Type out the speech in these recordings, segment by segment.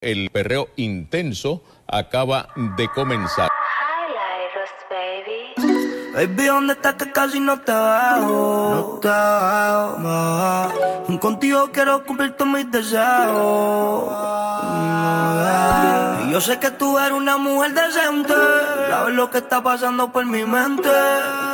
el perreo intenso acaba de comenzar. Baby, ¿dónde estás que casi no te veo? No te veo, Contigo quiero cumplir todos mis deseos. Y yo sé que tú eres una mujer decente. Sabes lo que está pasando por mi mente.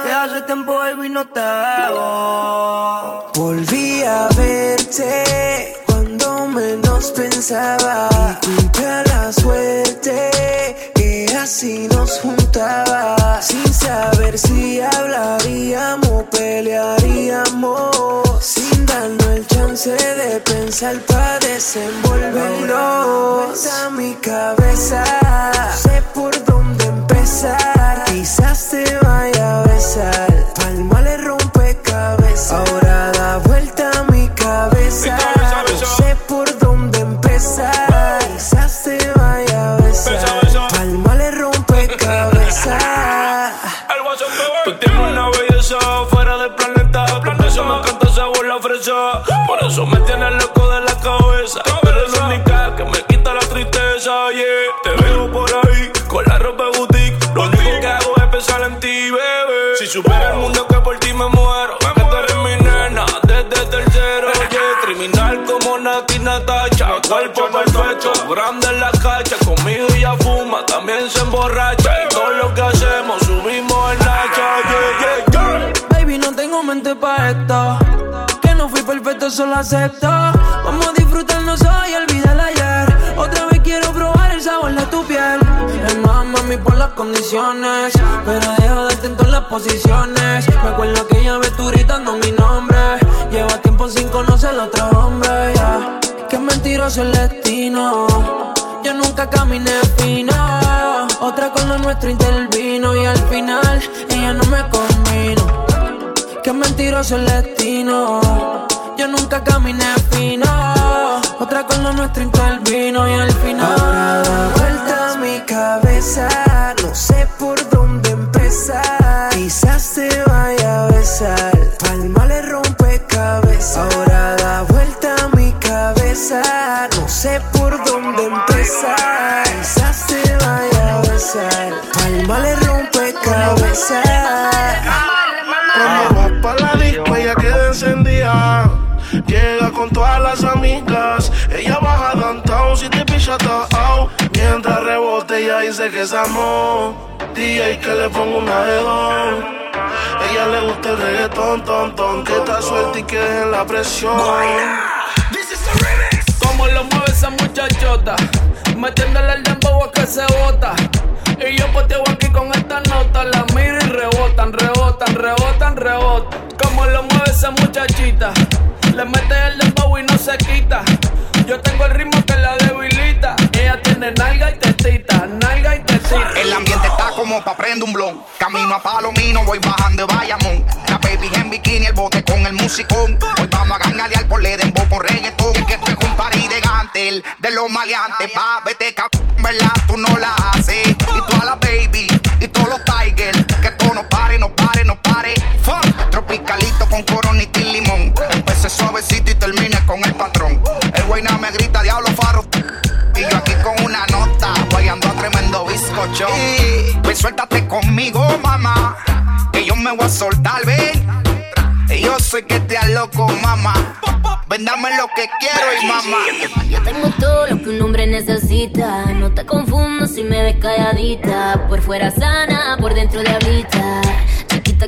Que hace tiempo, baby, no te veo. Volví a verte cuando menos pensaba. Y la suerte si nos juntaba sin saber si hablaríamos, pelearíamos, sin darnos el chance de pensar para desenvolvernos. A mi cabeza, sé por dónde empezar, quizás te vaya a besar, palma le rompe cabeza. Ahora da vuelta a mi cabeza, Por eso me tienes loco de la cabeza. Eres la única que me quita la tristeza, yeah. Te veo por ahí con la ropa boutique. Lo único que hago es pensar en ti, bebé. Si supiera el mundo que por ti me muero. Que tú eres mi nena desde tercero, yeah. Criminal como Nati Natacha. Cuerpo perfecto, grande en la cacha. Conmigo ella fuma, también se emborracha. Y todo lo que hacemos subimos en la yeah, yeah, yeah. Baby, no tengo mente para esto fui perfecto, solo acepto. Vamos a disfrutarnos hoy y olvidar ayer. Otra vez quiero probar el sabor de tu piel. Más, mami, por las condiciones. Pero dejo de en todas las posiciones. Me acuerdo que ya ves tú gritando mi nombre. Lleva tiempo sin conocer a otro hombre. Yeah. Qué mentiroso el destino. Yo nunca caminé fino. Otra con lo nuestro intervino. Y al final, ella no me combino. Qué mentiroso el destino. Yo nunca caminé fino. Otra con lo nuestro intervino y al final. Ahora da vuelta mi cabeza. No sé por dónde empezar. Quizás te vaya a besar. Palma le rompe cabeza. Ahora da vuelta mi cabeza. No sé por dónde empezar. Quizás te vaya a besar. Palma le rompe cabeza. Amigas. Ella baja downtown si te picha out. Mientras rebote, ella dice que es amor. DJ que le pongo una dos. Ella le gusta el reggaetón, ton, ton. Que está suelta y que dejen la presión. Como lo mueve esa muchachota. Metiéndole el dembow a que se bota. Y yo poteo aquí con esta nota. La miro y rebotan, rebotan, rebotan, rebotan. Como lo mueve esa muchachita. Le mete el dembow y no se quita. Yo tengo el ritmo que la debilita. Ella tiene nalga y tetita, nalga y tetita. El ambiente está como pa' prender un blon. Camino a Palomino, voy bajando de Bayamón. La baby en bikini, el bote con el musicón. Hoy vamos a ganalear por le dembow con reggaetón. Que esto es un party de gantel, de los maleantes. Pa' vete, ¿verdad? Tú no la haces. Y toda la baby, y todos los tigers. Que esto no pare, no pare, no pare. Fuck. Tropicalito con coronita y limón. Suavecito y termine con el patrón. El güey me grita, diablo faro. Y yo aquí con una nota, guayando a tremendo bizcocho. Pues suéltate conmigo, mamá. Que yo me voy a soltar, ven. Y yo sé que te loco, mamá. Vendame lo que quiero y mamá. Yo tengo todo lo que un hombre necesita. No te confundo si me ves calladita. Por fuera sana, por dentro diablita.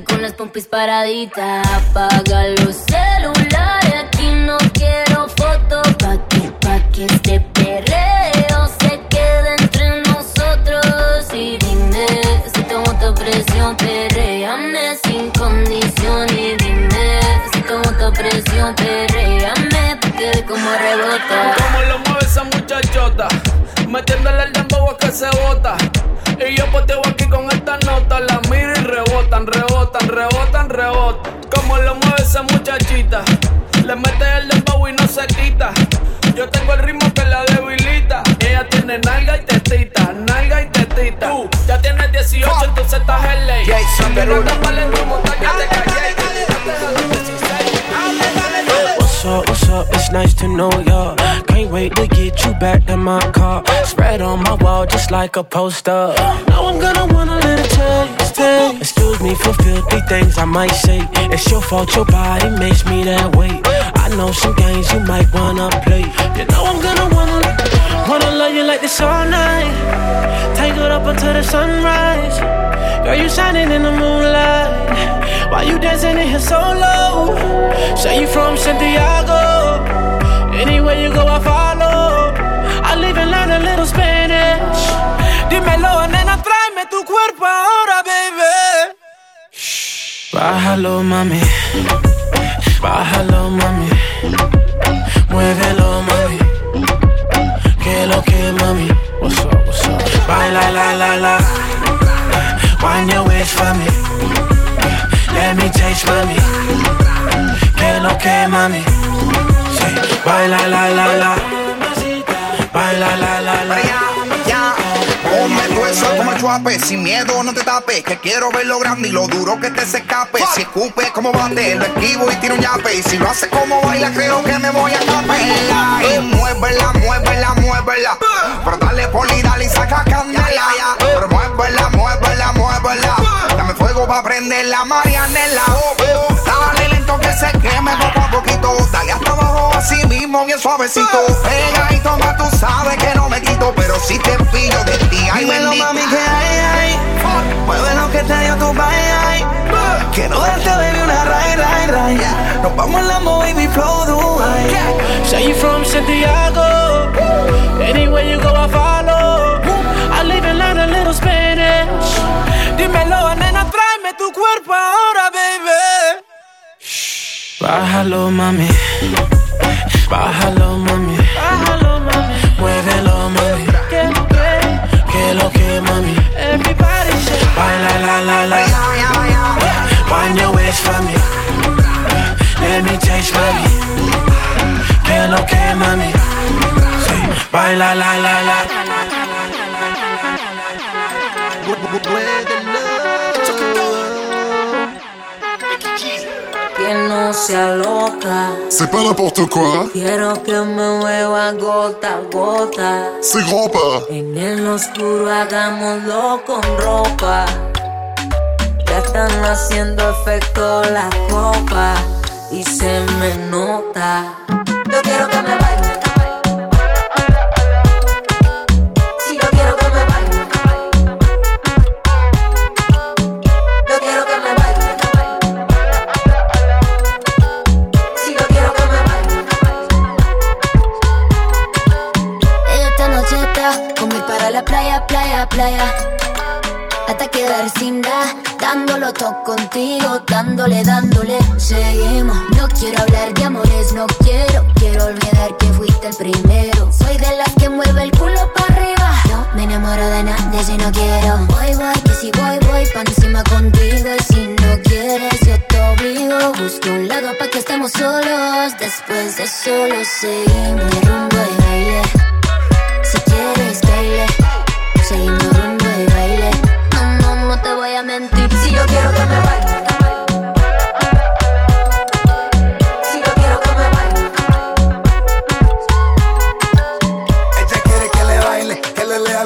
Con las pompis paraditas. Apaga los celulares. Aquí no quiero fotos. Pa' que, pa' que este perreo se quede entre nosotros. Y dime si te gusta presión, perreame sin condición. Y dime si te gusta presión, perreame porque como rebota. Como lo mueve esa muchachota. Metiéndole el dembow a que se bota. Y yo poteo aquí con esta nota. La miro y rebotan, rebotan, rebotan, rebotan. Como lo mueve esa muchachita. Le mete el dembow y no se quita. Yo tengo el ritmo que la debilita. Ella tiene nalga y tetita, nalga y tetita. Tú ya tienes 18, entonces estás en ley. Jason Que no te que te. What's up, what's up? It's nice to know ya. Can't wait to get you back in my car. Spread on my wall just like a poster. Now I'm gonna wanna let it taste, Excuse me for filthy things I might say. It's your fault, your body makes me that way. I know some games you might wanna play. You know I'm gonna wanna, wanna love you like this all night. It up until the sunrise. Girl, you shining in the moonlight. Why you dancing in here so low? Say you from Santiago. Anywhere you go, I follow. Tu cuerpo ahora, baby. Bájalo, mami. Bájalo, mami. Muévelo, mami. Que lo que, mami. What's up, what's up? Baila, la, la, la. Wind your waist for me. Chuape, sin miedo no te tapes, que quiero ver lo grande y lo duro que te se escape. Si escupe como bate, lo esquivo y tiro un yape. Y si lo hace como baila, creo que me voy a tape. Y muévela, muévela, muévela. Pero dale poli, dale y saca candela. Pero muévela, muévela, muévela. Dame fuego pa' prender la marianela. Dale lento que se queme poco a poquito. Dale hasta abajo así mismo, bien suavecito. Pega y toma, tú sabes que no me quito. Pero si te pillo de ti, ay Dímelo, bendito. mami, que hay, hay. Mueve lo que te dio tu bye, ay. Quiero darte, baby, una ray, ray, ray. Nos vamos en la baby flow Dubai. Say you from Santiago. Anywhere you go, I follow. I live and learn a little Spanish. Dímelo, nena, tráeme tu cuerpo ahora, baby. Bájalo, mami. Bájalo, mami. Bájalo, mami. Muévelo, mami. Que lo que, mami. Everybody say. Baila, la, la, la. Wind your waist for me. Let me taste, mami. Que lo que, mami. Say, baila, la, la, la. Que no sea loca. C'est pas n'importe quoi, Quiero que me mueva gota a gota. c'est grand pas. En el oscuro hagámoslo con ropa. Ya están haciendo efecto las copas y se me nota. Yo quiero que me baile. Dándole, dándole. Seguimos, no quiero hablar de amores, no quiero, quiero olvidar que fuiste el primero. Soy de las que mueve el culo para arriba. No me enamoro de nadie si no quiero. Voy, voy, que si voy, voy pa' encima contigo. Y si no quieres, yo te obligo. Busco un lado pa' que estemos solos. Después de solo seguimos de rumbo de baile. Si quieres, baile. Seguimos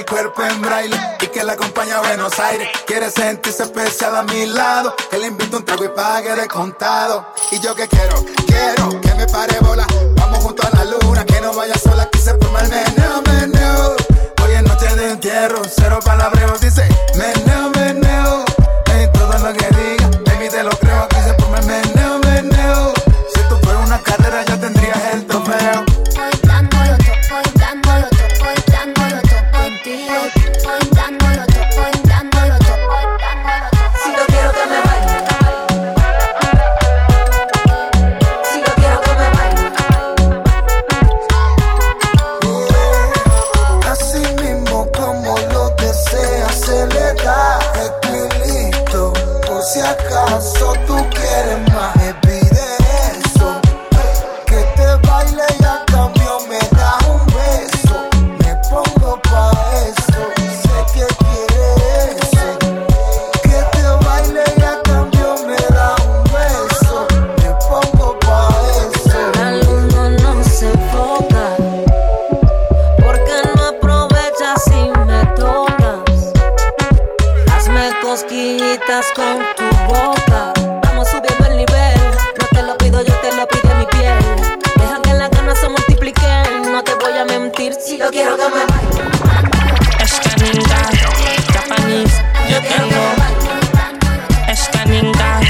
cuerpo en braille y que la acompañe a Buenos Aires. Quiere sentirse especial a mi lado, que le invite un trago y pague de contado. Y yo que quiero, quiero que me pare bola. Vamos junto a la luna, que no vaya sola, que se forma el meneo, meneo. Hoy es noche de entierro, cero palabreos, dice meneo, meneo. En todo lo que diga, baby te lo creo, aquí se forma el meneo, meneo. Si tú fueras una carrera, ya tendrías Yo quiero que me baile. Escaninga, Japanese, yo tengo. Escaninga,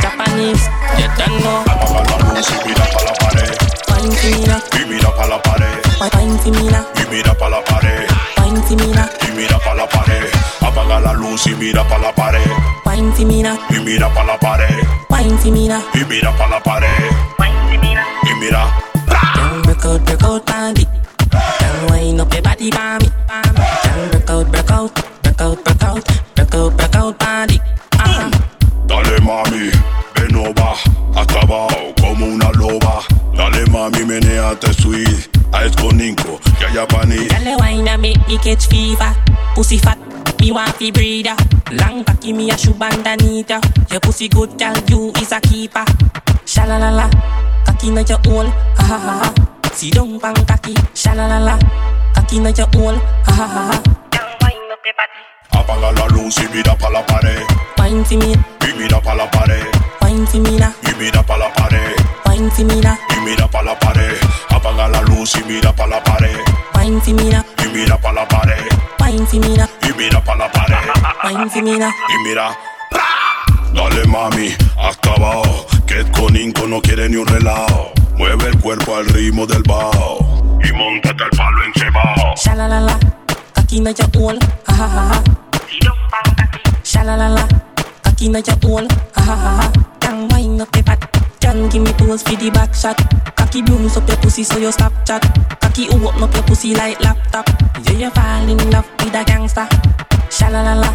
Japanese, yo tengo. Apaga la luz y mira pa' la pared. Wine for Y mira pa' la pared. wine for Y mira pa' la pared. wine for Y mira pa' la pared. Apaga la luz y mira pa' la pared. wine for Y mira pa' la pared. wine for. Y mira pa' la pared. Y mira. Girl, break sweet. A esconinco, ya ya pani. Girl, you wine and make me catch fever. Pussy fat, me want fi breathe ya. Long cocky, me a shoe underneath ya. Your pussy good, girl, you is a keeper. Shalalala, cocky na your hole, ha ha ha ha. See down bang cocky, shalalala, cocky na your hole, ha ha ha ha. Apaga la luz y mira pa' la pared. Wine for me, Y mira pa' la pared. wine for me now, Y mira pa' la pared. Wine now, Y mira pa' la pared. Apaga la luz y mira pa' la pared. wine me now, Y mira pa' la pared. wine me now, Y mira pa' la pared. wine me now. Y mira. Dale mami, hasta abajo. Que con Inco no quiere ni un relajo. Mueve el cuerpo al ritmo del bajo. Y montate al palo encebado. Shalalala, hole, ha ha ha ha. Shalalala, hole, ha ha ha ha. Can wind up your butt, can give me pose for the back shot. Cocky blooms up your pussy so you stop chat. Cocky open up your pussy like laptop. Yeah, you fall in love with a gangster. Shalalala,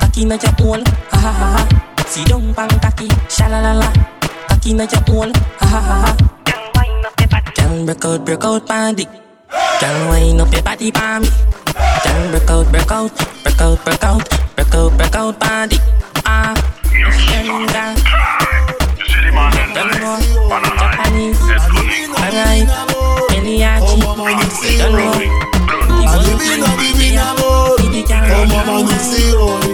cocky na your hole, ha ha ha ha. See down bang cocky, shalalala, cocky na your hole, ha ha ha ha. Can break out, break out, bandic. Can wind up your body for. Can break out, break out, break out, break out, break out, break out, body. Ah, Escaninga, Dango, Japanese, Alright, Eliachi, Dango, Adivina, adivinador, cómo amanecí hoy.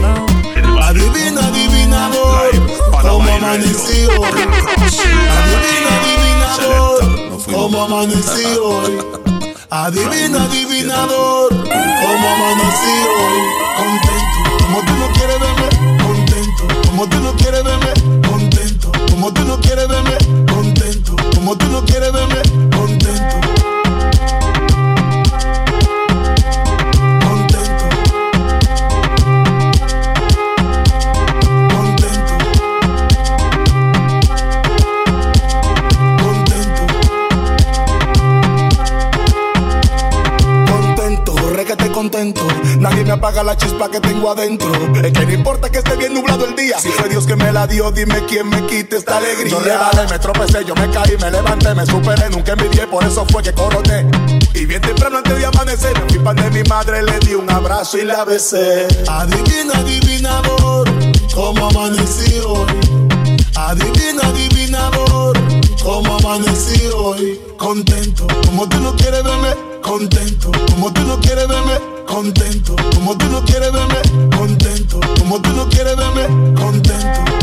Adivina, adivinador, cómo amanecí hoy. Adivina, adivinador, cómo amanecí hoy. Adivina, adivinador, cómo amanecí hoy. Contento, como tú no quieres verme, contento, como tú no quieres verme, contento, como tú no quieres verme, contento, como tú no quieres verme, Nadie me apaga la chispa que tengo adentro. Es que no importa que esté bien nublado el día. Si fue Dios que me la dio, dime quién me quite esta alegría. Yo rebalé, me tropecé, yo me caí, me levanté, me superé, nunca envidié, por eso fue que coroné. Y bien temprano antes de amanecer, me fui pan de mi madre, le di un abrazo y la besé. Adivina, adivinador, cómo amanecí hoy. Adivina, adivinador, cómo amanecí hoy. Contento, como tú no quieres verme, contento. Como tú no quieres verme, contento. Como tú no quieres verme, contento. Como tú no quieres verme, contento.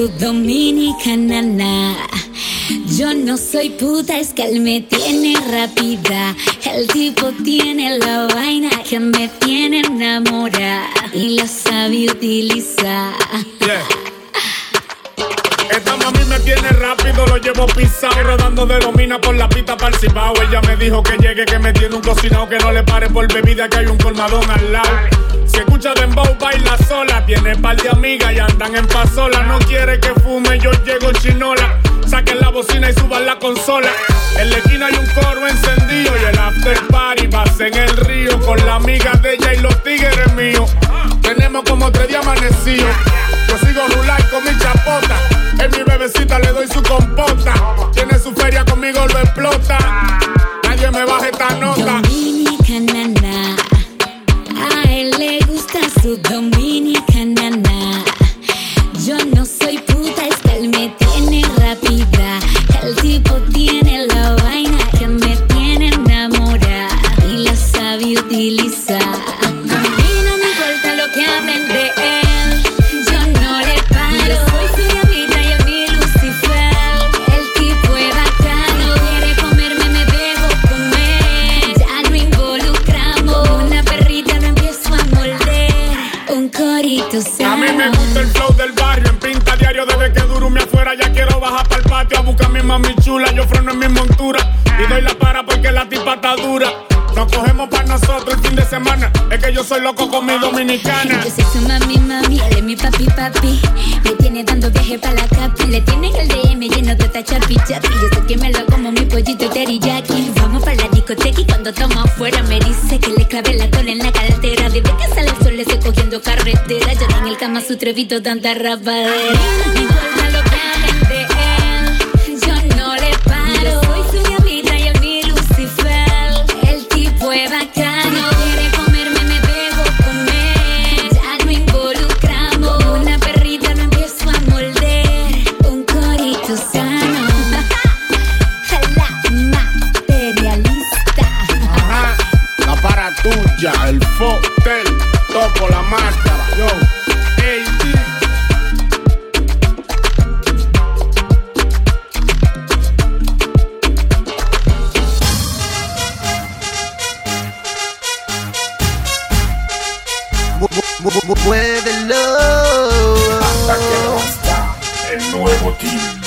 Su dominicana. Yo no soy puta, es que él me tiene rápida. El tipo tiene la vaina que me tiene enamorada y la sabe utilizar. Esta mami me tiene rápido, lo llevo pisado, rodando de domina por la pista el Ella me dijo que llegue, que me tiene un cocinado, que no le pare por bebida, que hay un colmadón al lado. Si escucha dembow, baila sola, tiene par de amigas y andan en pasola. No quiere que fume, yo llego chinola. Saquen la bocina y suban la consola. En la esquina hay un coro encendido y el after party va en el río con la amiga de ella y los tigres míos. Tenemos como tres días amanecidos. Yo sigo rular con mi chapota. En mi bebecita le doy su compota. Tiene su feria conmigo, lo explota. Nadie me baja esta nota. Dominicana, a él le gusta su dominicana. Yo no soy yo soy loco con mi dominicana. Yo soy su mami, mami, él es mi papi, papi. Me tiene dando viaje para la capi. Le tienen el DM lleno de esta chapi. Yo sé que me lo como mi pollito teriyaki. Vamos para la discoteca y cuando toma afuera me dice que le clave la cola en la cartera. Desde que sale el sol le estoy cogiendo carretera. Yo en el cama su trevito tanta rapadera. lo Muévelo. Hasta que el nuevo team.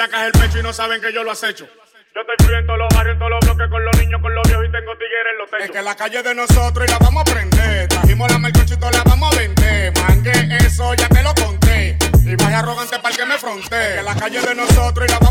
la caja el pecho y no saben que yo lo acecho. Yo estoy frío en todos los barrios, en todos los bloques, con los niños, con los viejos y tengo tigres en los techos. Es que la calle de nosotros y la vamos a prender. Trajimos la mercochito, la vamos a vender. Mangue, eso ya te lo conté. Y vaya arrogante para que me fronte. Es que la calle de nosotros y la vamos a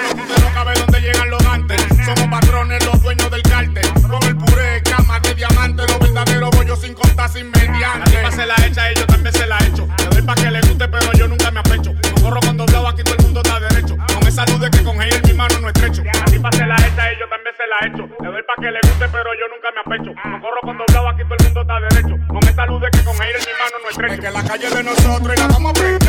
no cabe donde llegan los dantes. Somos patrones, los dueños del cártel. Con el puré, cama de diamante, los verdaderos bollos sin contar, sin mediante. La se la echa, ellos también se la echo. Le doy pa' que le guste, pero yo nunca me apecho. No corro con doblado, aquí todo el mundo está derecho. Con esa luz de que con ella mi mano no estrecho. La tipa se la echa, ellos también se la echo. Le doy pa' que le guste, pero yo nunca me apecho. No corro con doblado, aquí todo el mundo está derecho. Con esa luz de que con ella mi mano no estrecho. Es que la calle de nosotros y la vamos a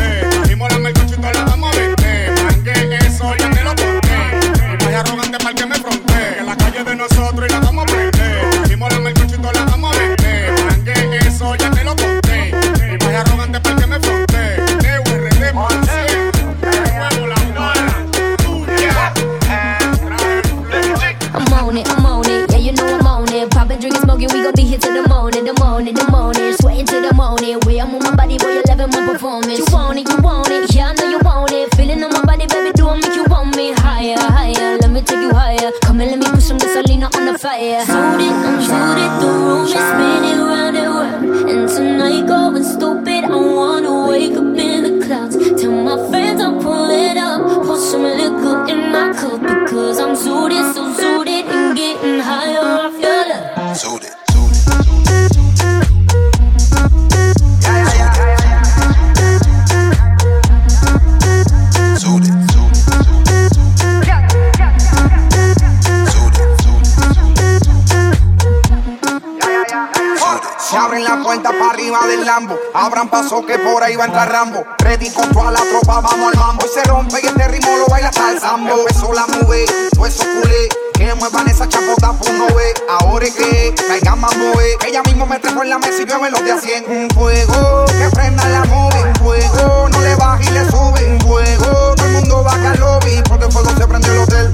Abran paso que por ahí va a entrar Rambo. Ready con toda la tropa, vamos al mambo. Y se rompe y este ritmo lo baila hasta el sambo. Empezó la move, todo eso culé. Que muevan esa chapota por no ve. Ahora es que caigan más. Eh. Ella mismo me trajo en la mesa y yo me los de a 100. Un fuego, que prenda la move. Un fuego, no le baja y le sube. Un fuego, todo el mundo baja al lobby. Porque el fuego se prendió el hotel.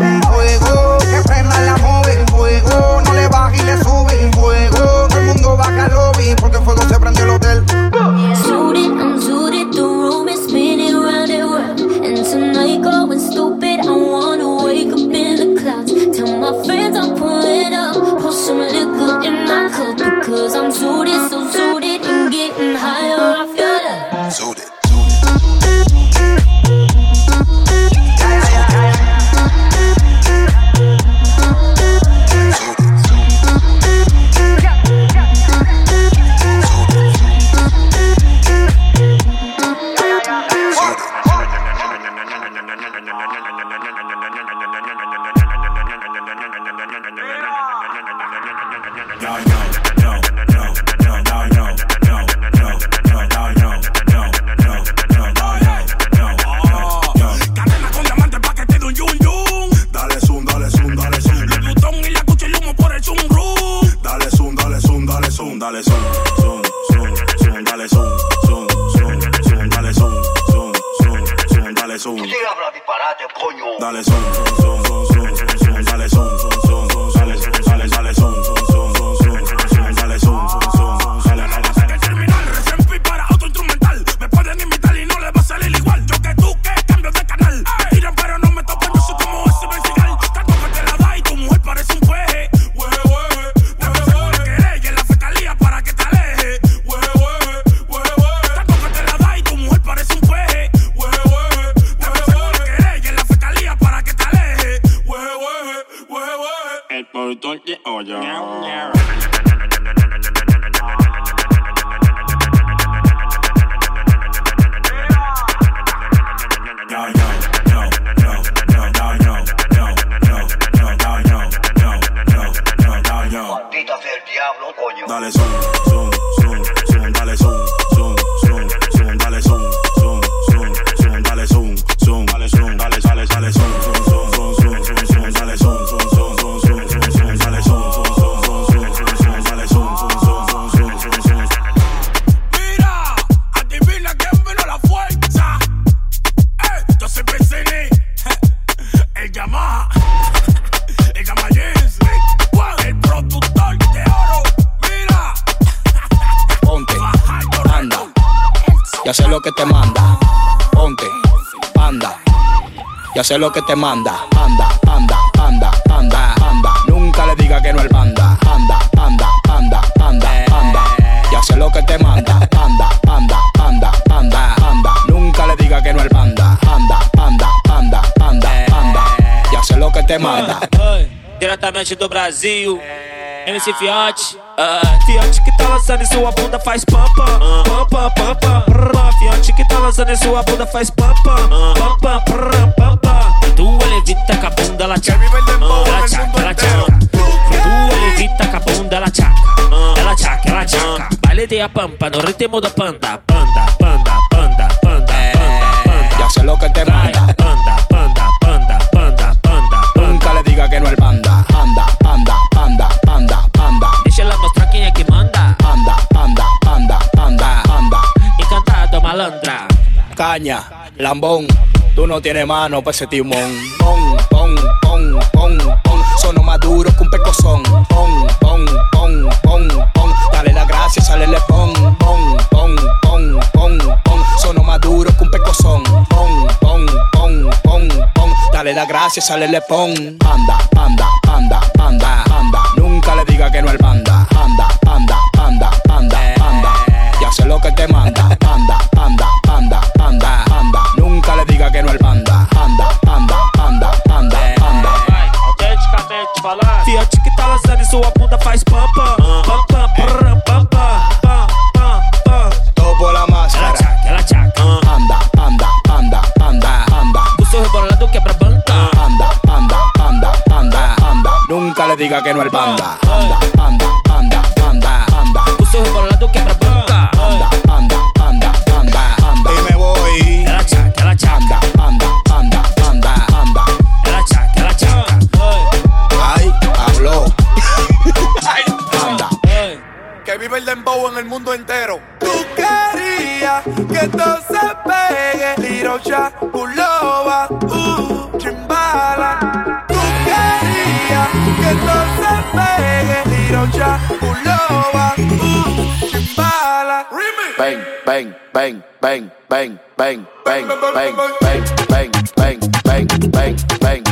Un fuego, que prenda la move. Un fuego, no le baja y le sube. Un fuego. Bacarobi, porque fuego se prendió el hotel. Sé lo que te manda. Anda, anda, anda, anda, anda. Nunca le diga que no el banda. Anda, anda, anda, anda, anda. Ya sé lo que te manda. Anda, anda, anda, anda, anda. Nunca le diga que no el banda. Anda, anda, anda, anda, anda. Ya sé lo que te manda. Diretamente do Brasil, MC Fiote. Ah, Fiote que tá lançando em sua bunda faz pam pam, pam pam pam pam. Fiote que tá lançando em sua bunda faz pam pam, pam pam prrr, pam pam. eres capón de la chaca. la chaca, la chaca. Que tú capón de la chaca. De la chaca, la chaca. Baile de a pampa, no ritmo de panda. Panda, panda, panda, panda, panda, panda. Ya sé lo que te manda. Panda, panda, panda, panda, panda. Nunca le diga que no al panda. Panda, panda, panda, panda, panda. Dice la quién es que manda. Panda, panda, panda, panda, panda. Encantado, malandra. Caña, lambón tú no tienes mano pa' ese timón. Pon, pon, pon, pon, pon. Sono más duro que un pecozón. Pon, pon, pon, pon, pon. Dale la gracia, sale le pon. Pon, pon, pon, pon, pon. Sono más duro que un pecozón. Pon, pon, pon, pon, pon. Dale la gracia, sale le pon. Anda, anda, anda, anda, anda. Nunca le diga que no el banda. Anda, anda, anda, anda, anda. Ya sé lo que te manda. Anda, anda, Falando. Fiat que tá lançando em sua bunda faz pam pam, pam pam, pam pam, pam pam, pam. Todo por la Ela máscara. tchaca, ela tchaca. Anda, anda, anda, anda, anda. O seu rebolado quebra banca. Anda, anda, anda, anda, anda. Nunca le diga que no el banda. Anda, anda, anda, pegue. Tirocha, Pulova, uh, chimbala. Tú querías que todo se pegue. Tirocha, Pulova, uh, chimbala. Bang, bang, bang, bang, bang, bang, bang, bang, bang, bang, bang, bang, bang, bang, bang,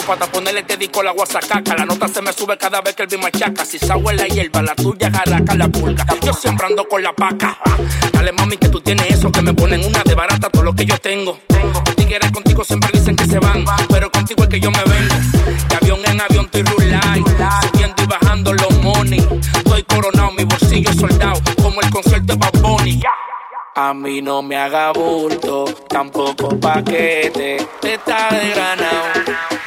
Psicópata, ponerle te disco la guasacaca. La nota se me sube cada vez que el beat machaca. Si sabe la hierba, la tuya jaraca la pulga. Yo siempre con la paca. Dale mami que tú tienes eso, que me ponen una de barata todo lo que yo tengo. Los tigres contigo siempre dicen que se van, pero contigo es que yo me vengo. De avión en avión estoy rulay, subiendo y bajando los money. Estoy coronado, mi bolsillo soldado, como el concierto de Bad Bunny. A mí no me haga bulto, tampoco paquete. Te está de granado,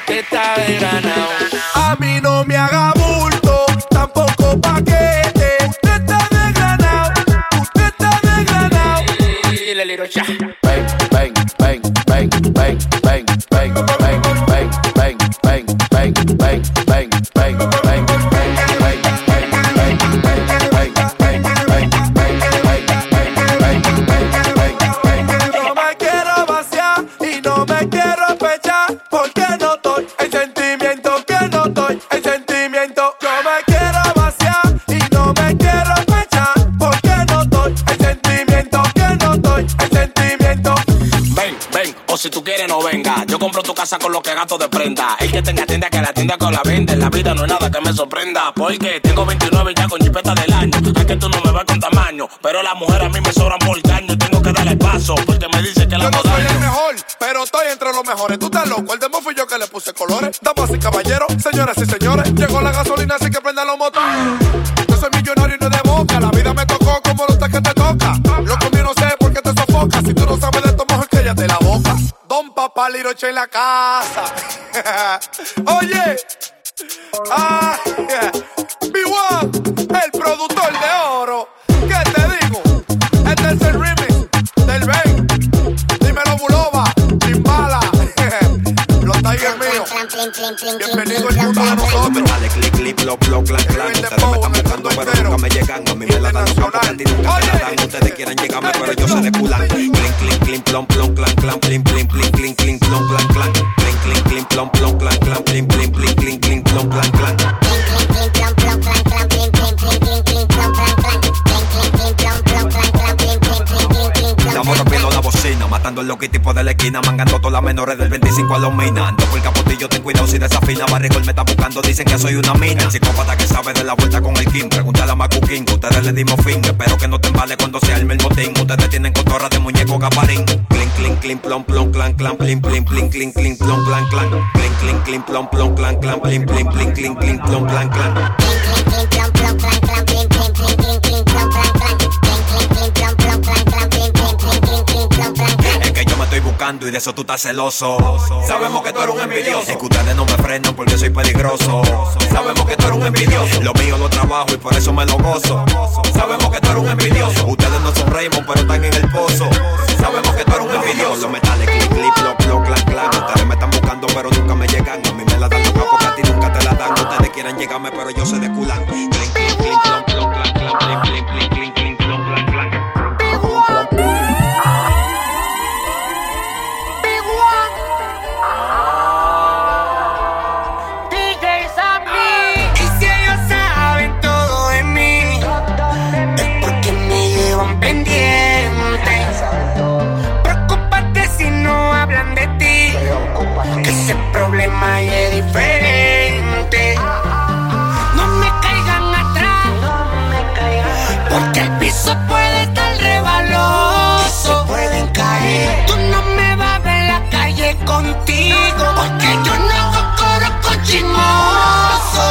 te está de granado. A mí no me haga bulto, tampoco paquete. Usted está desgranado, usted está Liro, ya. bang, bang, bang, bang, bang, bang, bang, bang, bang, bang, bang, bang, bang, bang, bang. Si tú quieres no venga. Yo compro tu casa con lo que gato de prenda. El que tenga tienda que la tienda con la vende. La vida no es nada que me sorprenda. Porque tengo 29 ya con chipeta del año. Es que tú no me vas con tamaño. Pero las mujeres a mí me sobran por caño. Tengo que darle paso porque me dice que la Yo no soy el mejor, pero estoy entre los mejores. Tú estás loco, el demo fui yo que le puse colores. Damas y caballeros, señoras y señores. Llegó la gasolina, así que prendan los motores. Yo soy millonario y no de boca. La vida me tocó como los que te toca. Lo comí no sé por qué te sofoca. Si tú no sabes de esto, Don Papá Liroche en la casa. Oye. Ah, B1, el productor de oro. Bienvenido al mundo de nosotros. Dale clic, clic, bloc, bloc, clan, clan. Ustedes me están buscando, pero nunca me llegan. A mí me la dan loca porque a ti nunca te la dan. Ustedes quieren llegarme, pero yo sé de culan. Clin, clin, clin, plom, plom, clan, clan, plin, plin, plin, clin, clin, plom, clan, clan. Clin, clin, clin, plom, plom, clan, clan, plin, plin, plin, clin, clin, plom, clan, clan. Matando el loquitipo de la esquina, mangando todas las menores del 25 a los minas. Ando por el capotillo, ten cuidado si desafina. Barrigol me está buscando, dicen que soy una mina. El psicópata que sabe de la vuelta con el King. Pregúntale a Macu ustedes le dimos fin. Espero que no te embale cuando se arme el motín. Ustedes tienen cotorra de muñeco gaparín. Clink, clink, clink, plom, plom, clan, clan, plin, plin, plin, clink, clink, plom, clan, clan. Clink, clink, clink, plom, plom, clan, clan, plin, plin, plin, clink, clink, plom, clan, clan. Estoy buscando y de eso tú estás celoso. Sabemos que tú eres un envidioso. Es que ustedes no me frenan porque soy peligroso. Sabemos que tú eres un envidioso. Lo mío lo trabajo y por eso me lo gozo. Sabemos que tú eres un envidioso. Ustedes no son Raymond, pero están en el pozo. Sabemos que tú eres un envidioso. Los metales, clip, clip, plop, plop, clan, clan. Ustedes me están buscando, pero nunca me llegan. A mí me la dan loca porque a ti nunca te la dan. Ustedes quieren llegarme, pero yo sé de culan. Clin, clin, clin, plom, plom, clan, clan, clin, clin, clin, clin, problema ya es diferente. No me caigan atrás, porque el piso puede estar rebaloso. pueden caer. Tú no me vas a ver la calle contigo, porque yo no hago coro cochinoso.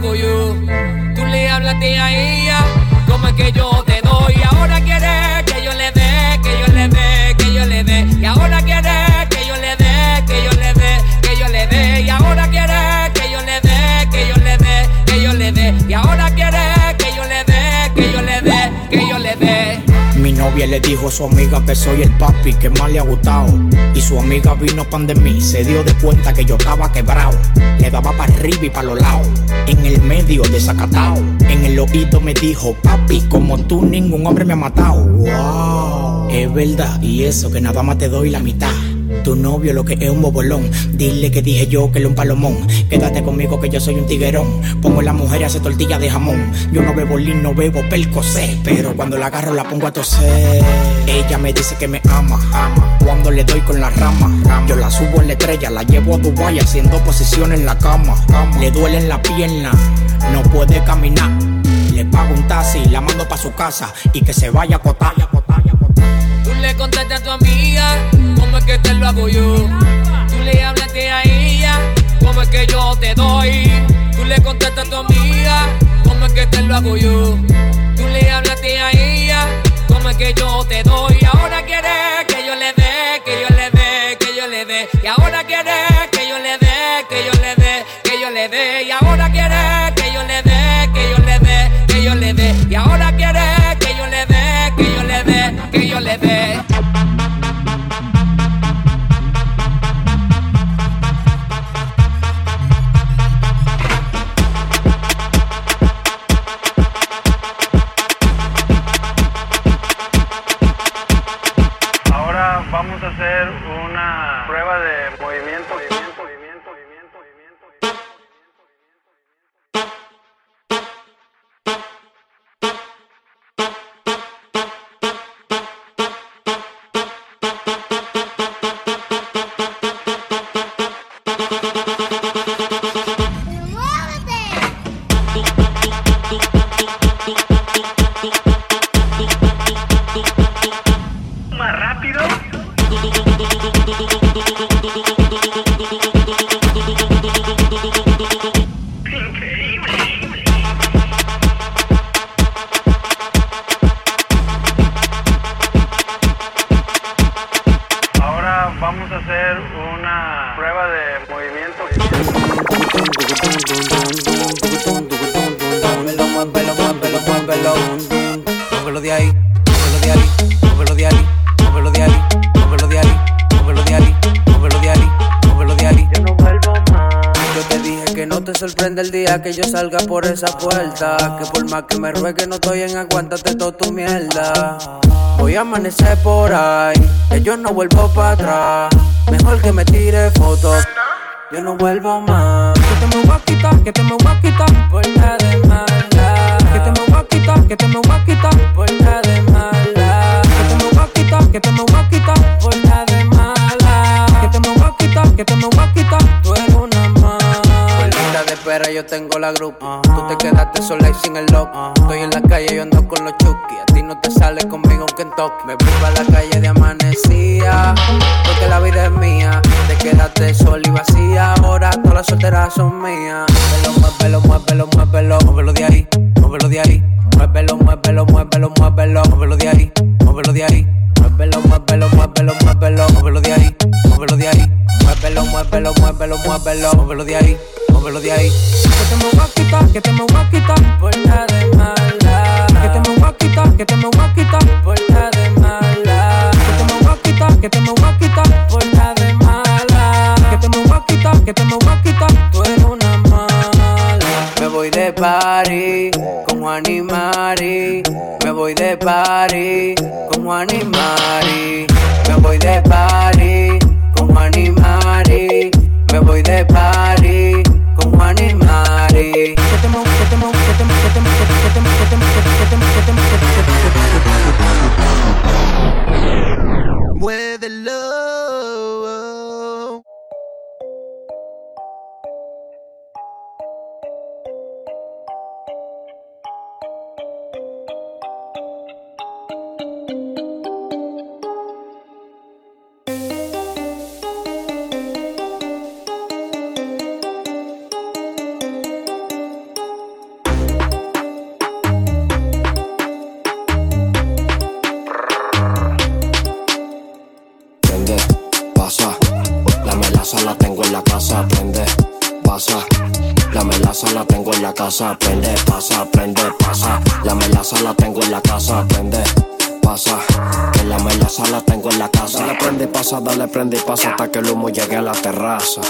Hago yo. Tú le hablaste a ella cómo es que yo te doy. Ahora quiere que yo le dé, que yo le dé, que yo le dé. Y ahora quiere que yo le dé, que yo le dé, que yo le dé. Y ahora quiere que yo le dé, que yo le dé, que yo le dé. Y ahora quiere que yo le dé, que yo le dé, que yo le dé. Mi novia le dijo a su amiga que soy el papi que más le ha gustado. Y su amiga vino pan de mí, se dio de cuenta que yo estaba quebrado. Arriba y para los lados, en el medio desacatado. En el oído me dijo, papi, como tú ningún hombre me ha matado. Wow, es verdad, y eso que nada más te doy la mitad. Tu novio lo que es un bobolón. Dile que dije yo que él es un palomón. Quédate conmigo que yo soy un tiguerón. Pongo la mujer y hace tortilla de jamón. Yo no bebo lin, no bebo percocé. Pero cuando la agarro la pongo a toser. Ella me dice que me ama. ama. Cuando le doy con la rama. Yo la subo en la estrella, la llevo a Dubai haciendo posición en la cama. Le duele en la pierna, no puede caminar. Le pago un taxi, la mando pa' su casa y que se vaya a cotar. Tú le contaste a tu amiga cómo es que te lo hago yo. Tú le hablaste a ella cómo es que yo te doy. Tú le contaste a tu amiga cómo es que te lo hago yo. Tú le hablaste a ella cómo es que yo te doy. Y ahora quiere que yo le dé, que yo le dé, que yo le dé. Y ahora quiere que yo le dé, que yo le dé, que yo le dé. Y ahora quiere que yo le dé, que yo le dé, que yo le dé. Y ahora quiere que yo le dé, que yo le dé, que yo le dé. Que por más que me ruegue no estoy en aguántate toda tu mierda. Voy a amanecer por ahí, que yo no vuelvo para atrás. Mejor que me tire fotos. Yo no vuelvo más. Que te me voy a quitar, que te me voy a quitar por nada de mala. Que te me voy a quitar, que te me voy a quitar por nada de mala. Que te me voy a quitar, que te me voy yo tengo la grupa. Tú te quedaste sola y sin el lock. Estoy en la calle, yo ando con los chucky. A ti no te sale conmigo un Kentucky. Me fui a la calle de amanecía. Porque la vida es mía. Te quedaste sola y vacía. Ahora todas las solteras son mías. Muévelo, muévelo, muévelo, muévelo. Muévelo de ahí, muévelo de ahí. Muévelo, muévelo, muévelo, muévelo. Muévelo de ahí, muévelo de ahí. Muévelo, muévelo, muévelo, muévelo. De ahí, muévelo de ahí. Que te me voy a quitar, que te me voy a quitar por nada de mala. Que te me voy a quitar, que te me voy a quitar por nada de mala. Que te me voy a quitar, que te me voy a quitar por nada de mala. Que te me voy a quitar, que te me voy a quitar. Tú eres una mala. Me voy de party con Juan y Mari. Me voy de party con Juan y Mari. Me voy de party Me voy de party con Juan y Mari. Casa, prende, pasa, prende, pasa. La melaza la tengo en la casa, prende, pasa. Que la melaza la tengo en la casa. Dale, prende pasa, dale, prende y pasa hasta que el humo llegue a la terraza.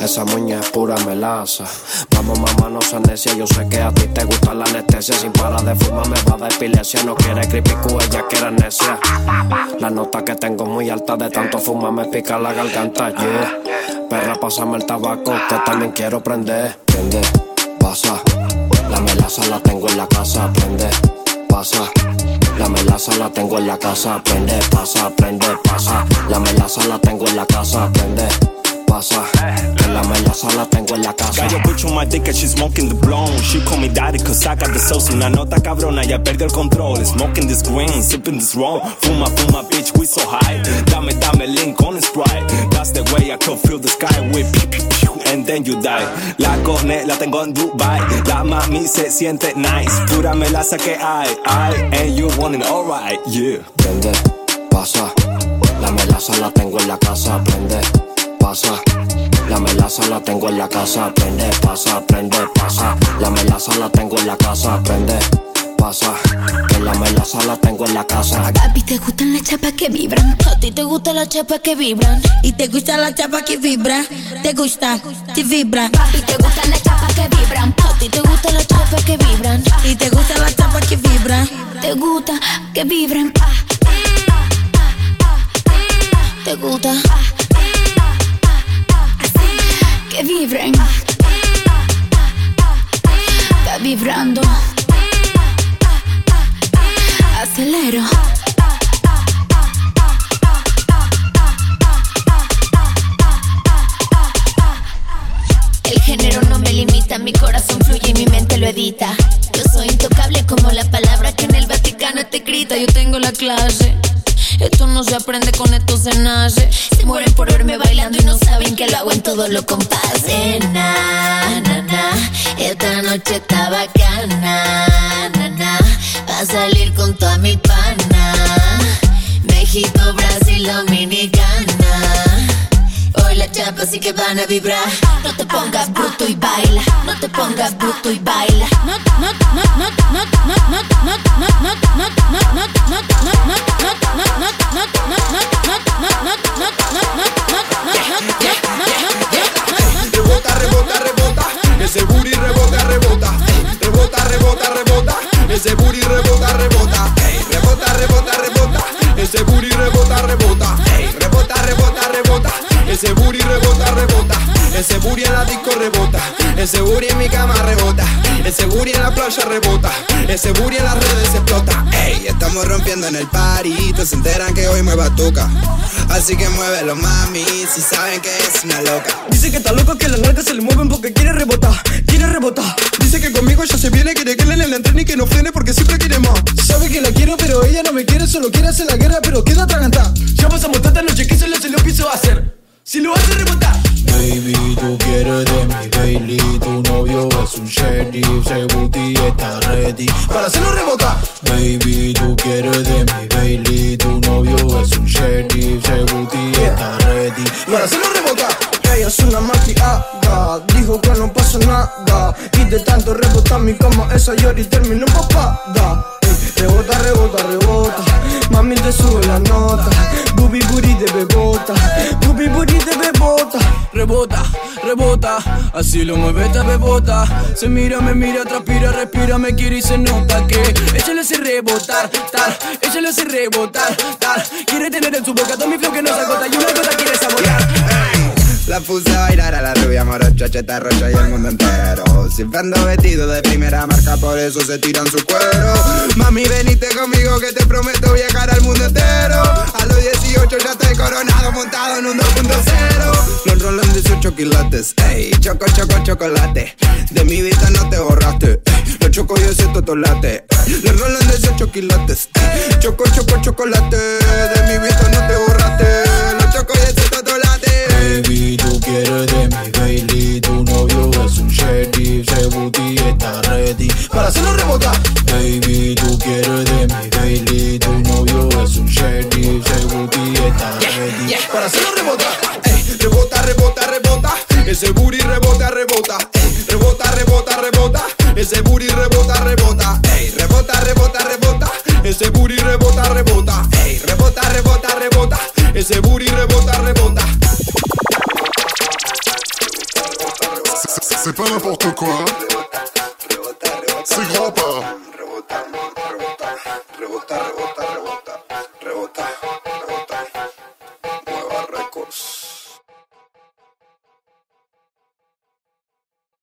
Esa muña es pura melaza. Vamos, mamá, no seas necia. Yo sé que a ti te gusta la anestesia. Sin parar de fumar me va dar epilepsia. No quiere creepy ella quiere necia. La nota que tengo muy alta. De tanto fumar me pica la garganta. Yeah. Perra, pásame el tabaco que también quiero prender. Prende, pasa. La melaza la tengo en la casa. Prende, pasa. La melaza la tengo en la casa. Prende, pasa, prende, pasa. La melaza la tengo en la casa. Prende, pasa. La melaza la tengo en la casa. Got your bitch on my dick and she smoking the blonde. She call me daddy cause I got the sauce. Una nota cabrona, ya perdió el control. Smoking this green, sipping this rum. Fuma, fuma, bitch, we so high. Dame, dame link on Sprite. That's the way I could feel the sky with and then you die. La corne la tengo en Dubai. La mami se siente nice. Pura melaza que hay, ay. And you want it alright, yeah. Prende, pasa. La melaza la tengo en la casa. Prende, pasa. La melaza la tengo en la casa. Prende, pasa, prende, pasa. La melaza la tengo en la casa. Prende, pasa. Que la melaza la tengo en la casa. Papi, ¿te gustan las chapas que vibran? A ti te gustan las chapas que vibran. Y te gustan las chapas que vibran. Te gusta, te vibra. Papi, ¿te gustan las chapas que vibran? A ti te gustan las chapas que vibran. Y te gustan las chapas que vibran. Te gusta que vibran. Te gusta que vibren. Está vibrando. Acelero. El género no me limita, mi corazón fluye y mi mente lo edita. Yo soy intocable como la palabra que en el Vaticano te grita. Yo tengo la clase. Esto no se aprende, con esto se nace. Se mueren por verme bailando y no saben que lo hago en todos los compases. Na, na, na, esta noche está bacana, na, na. Va a salir con toda mi pana. México, Brasil, Dominicana. Hoy las chapas sí que van a vibrar. No te pongas bruto y baila. No te pongas bruto y baila. No, no, no, no, no, ese booty en mi cama rebota, ese booty en la playa rebota, ese booty en las redes explota. Ey, estamos rompiendo en el party, se enteran que hoy me batuca, así que muévelo mami, si saben que es una loca. Dice que está loco que las nalgas se le mueven porque quiere rebotar, quiere rebotar. Dice que conmigo ya se viene, quiere que le le entrene y que no frene porque siempre quiere más. Sabe que la quiero, pero ella no me quiere, solo quiere hacer la guerra, pero queda atragantada. Ya pasamos tanta noche que solo se lo pienso hacer. Si lo hace rebotar. Baby, tú quieres de mi Bailey Tu novio es un sheriff Ese booty está ready Para hacerlo rebotar. Baby, tú quieres de mi Bailey Tu novio es un sheriff Ese booty está ready Para hacerlo rebotar. Ella es una maquiada, dijo que no pasa nada. Y de tanto rebotar mi cama, esa Yori terminó papada. Rebota, rebota, rebota. Mami te sube la nota. Bubi booty de bebota. Bubi booty de bebota. Así lo mueve esta bebota. Se mira, me mira, transpira, respira, me quiere y se nota que ella le hace rebotar, tal. Ella le hace rebotar, tal. Quiere tener en su boca todo mi flow que no se agota y una gota quiere saborear. La puse a bailar a la rubia morocha, cheta rocha y el mundo entero. Siempre ando vestido de primera marca, por eso se tiran su cuero. Mami, venite conmigo que te prometo viajar al mundo entero. A los 18 ya estoy coronado, montado en un 2.0. Los rolan 18 quilates, ey, choco, choco, chocolate. De mi vista no te borraste, ey, los choco y ese totolate. Los rolan 18 quilates, ey, choco, choco, chocolate. De mi vista no te borraste, los choco y ese totolate. Baby, tú quieres de mi Bailey Tu novio es un sheriff Ese booty está ready Para hacerlo rebotar. Baby, tú quieres de mi Bailey Tu novio es un sheriff Ese booty está ready Para hacerlo rebotar. Ey, rebota, rebota, rebota. Ese booty rebota, rebota. rebota, rebota, rebota. Ese booty rebota, rebota. Ey, rebota, rebota, rebota. Ese booty rebota, rebota. Ey, rebota, rebota, rebota. Ese booty rebota, rebota. C'est pas n'importe quoi. C'est grand pas.